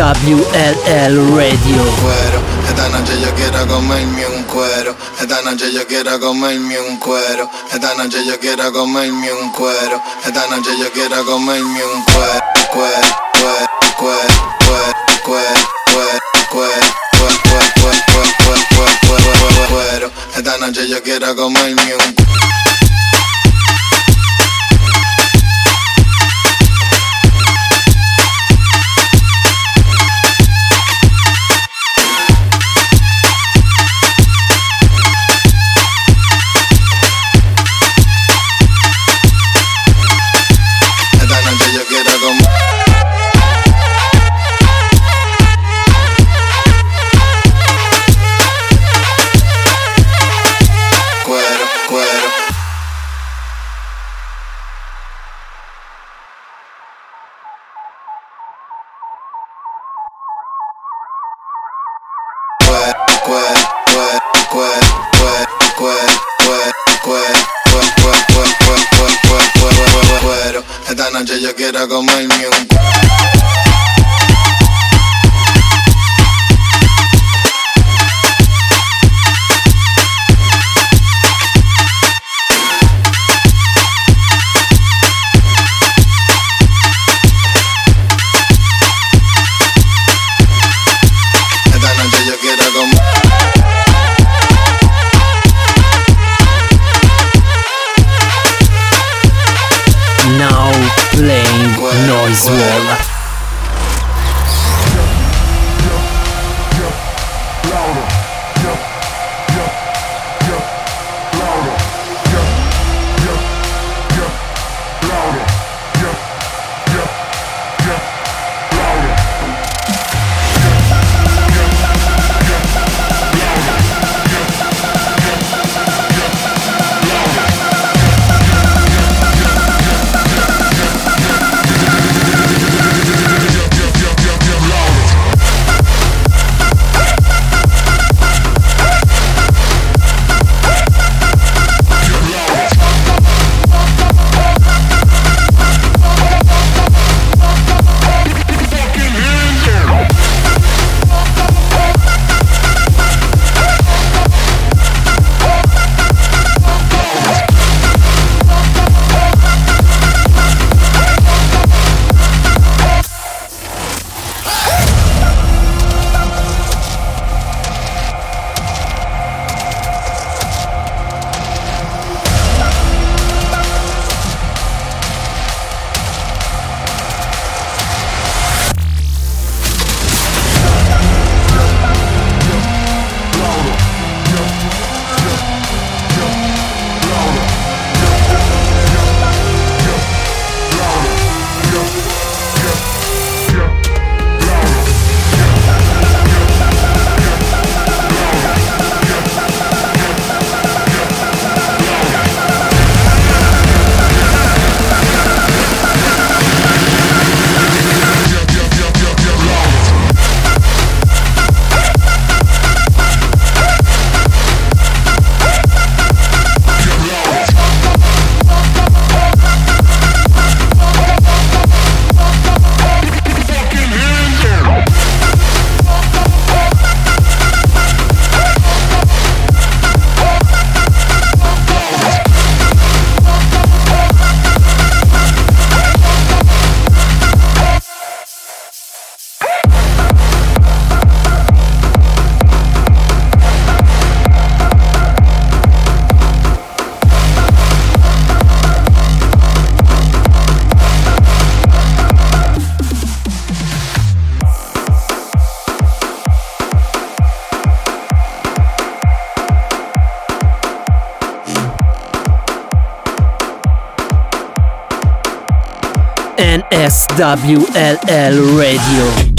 NSWLL Radio. Cuero, esta noche yo quiero comerme un cuero. Esta noche yo quiero comerme un cuero. Esta noche yo quiero comerme un cuero. Esta noche yo quiero comerme un cuero. Cuero, cuero, cuero, cuero, cuero, cuero, cuero, yo quiero comerme WLL Radio.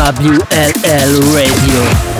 WLL Radio.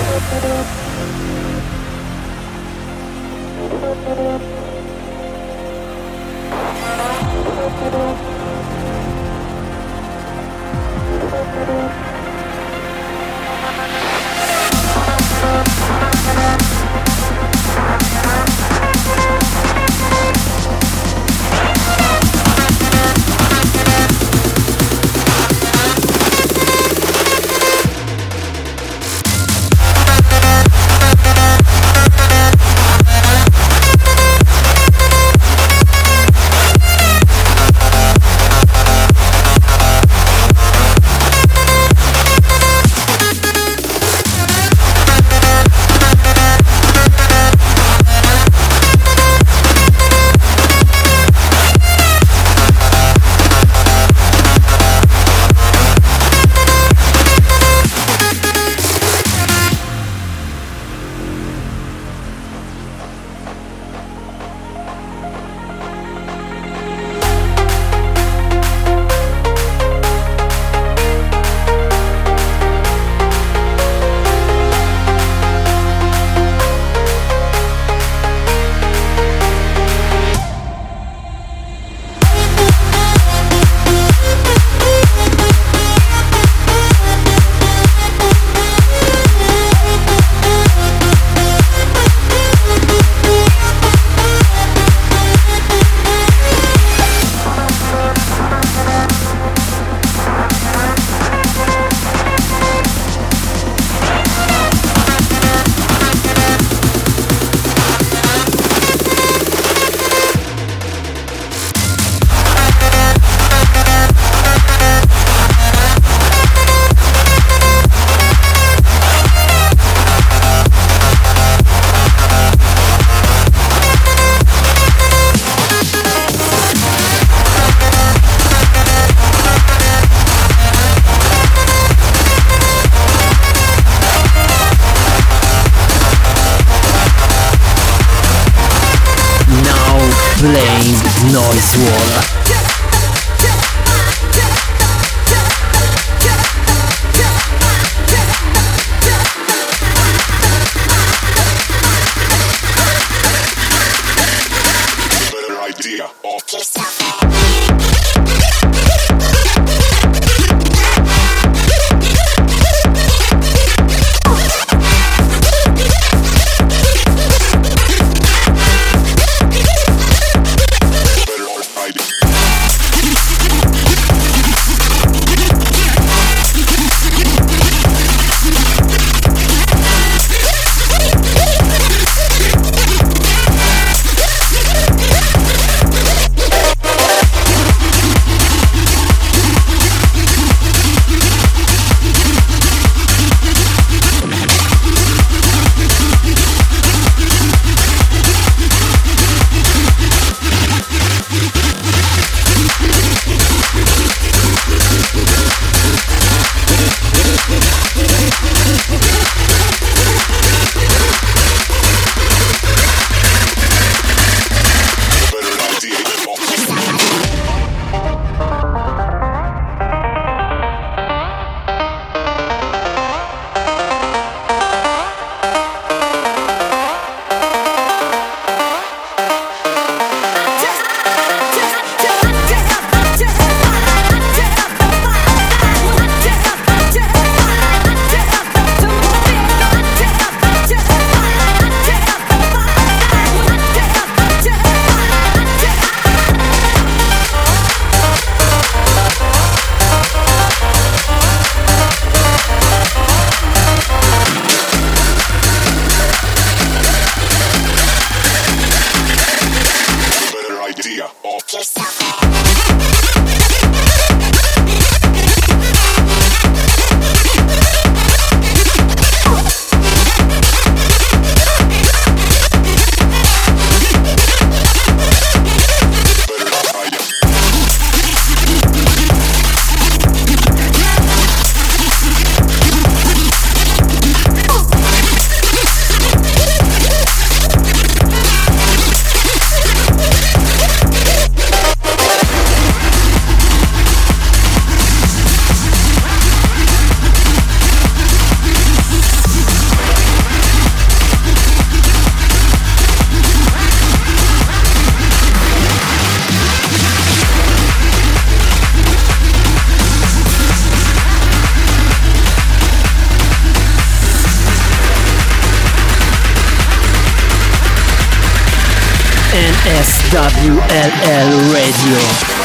WLL Radio.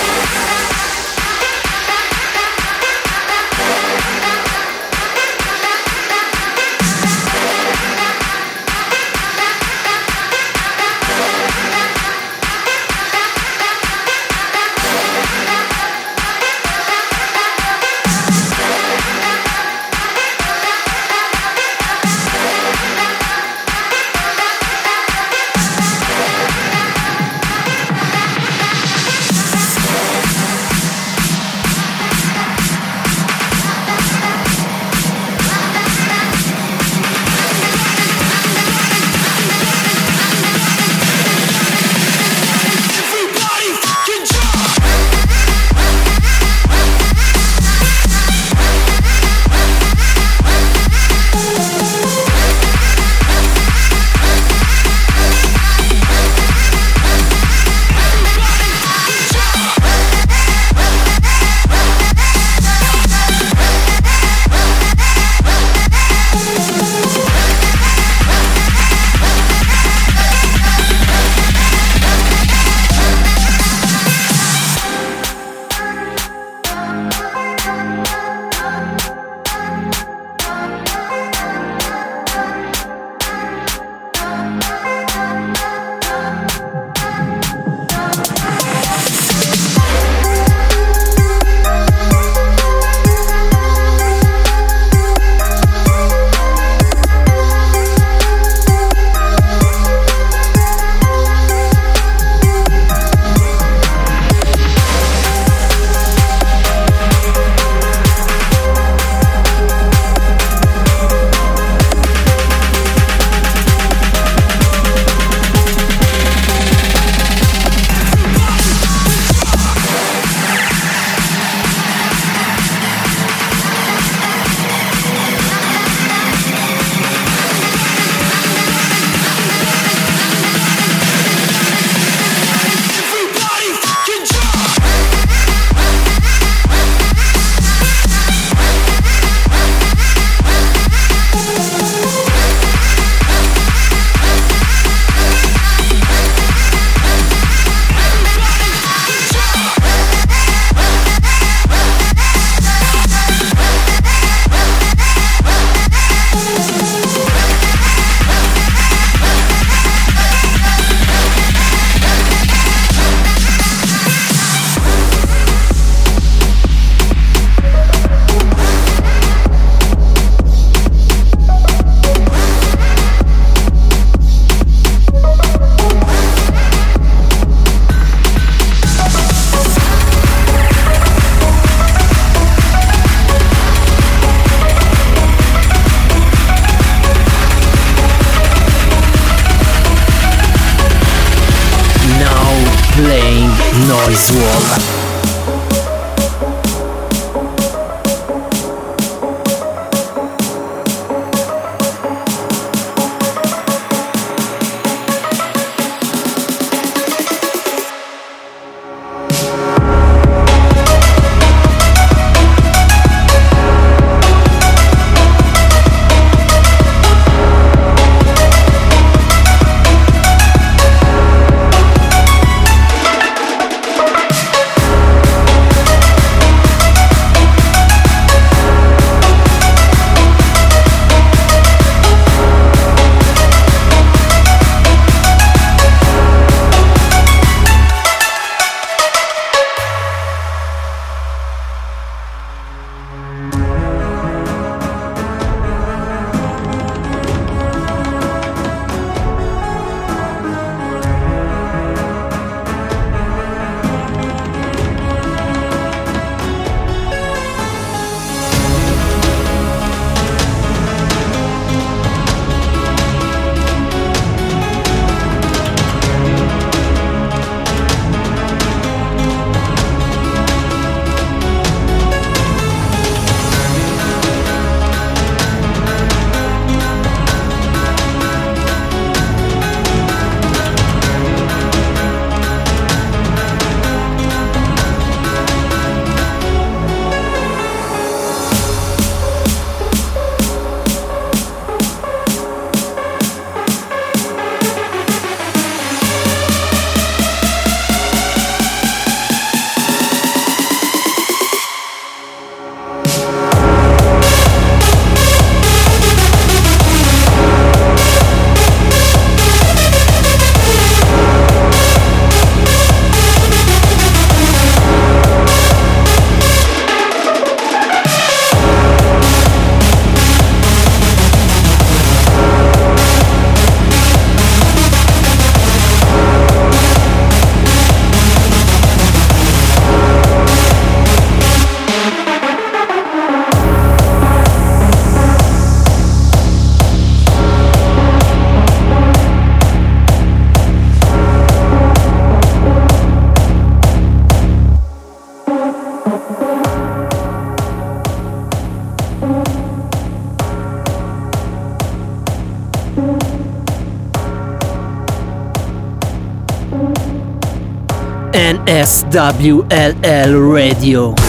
Noise SWLL Radio.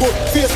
But fear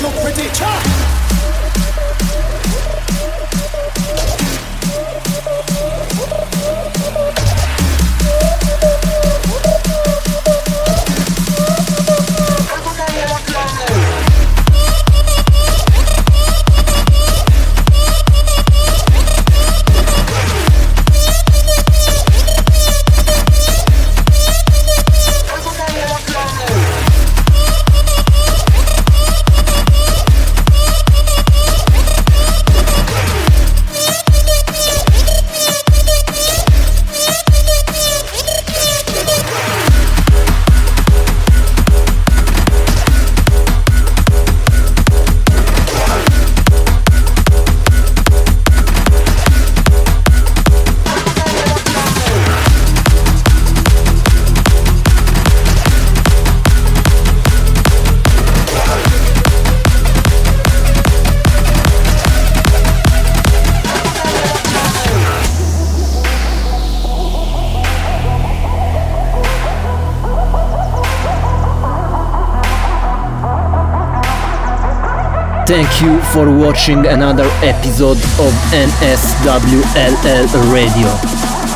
Thank you for watching another episode of NSWLL Radio.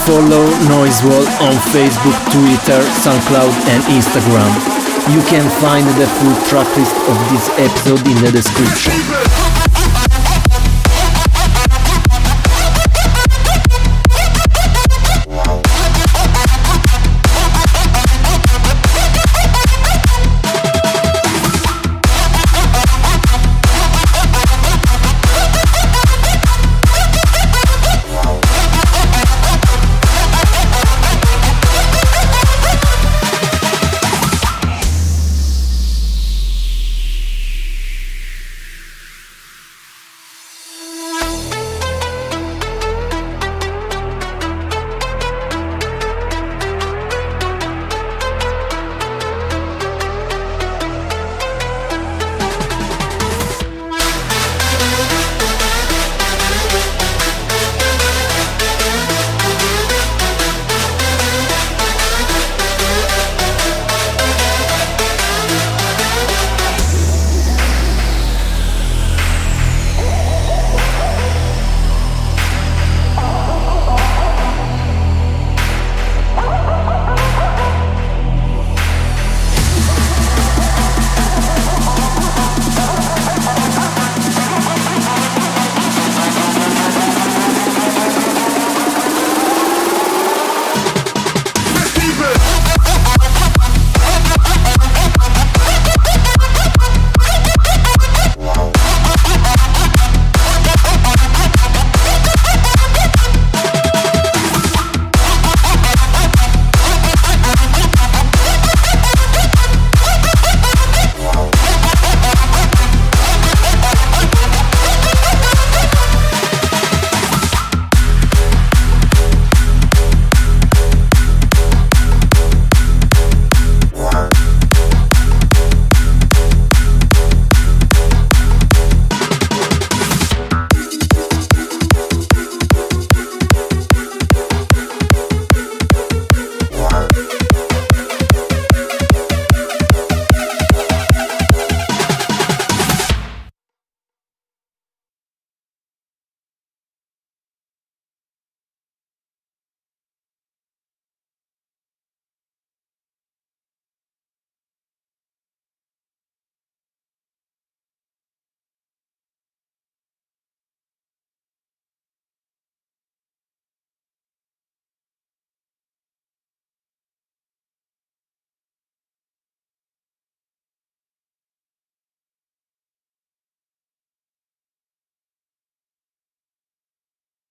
Follow Noisewall on Facebook, Twitter, SoundCloud and Instagram. You can find the full tracklist of this episode in the description.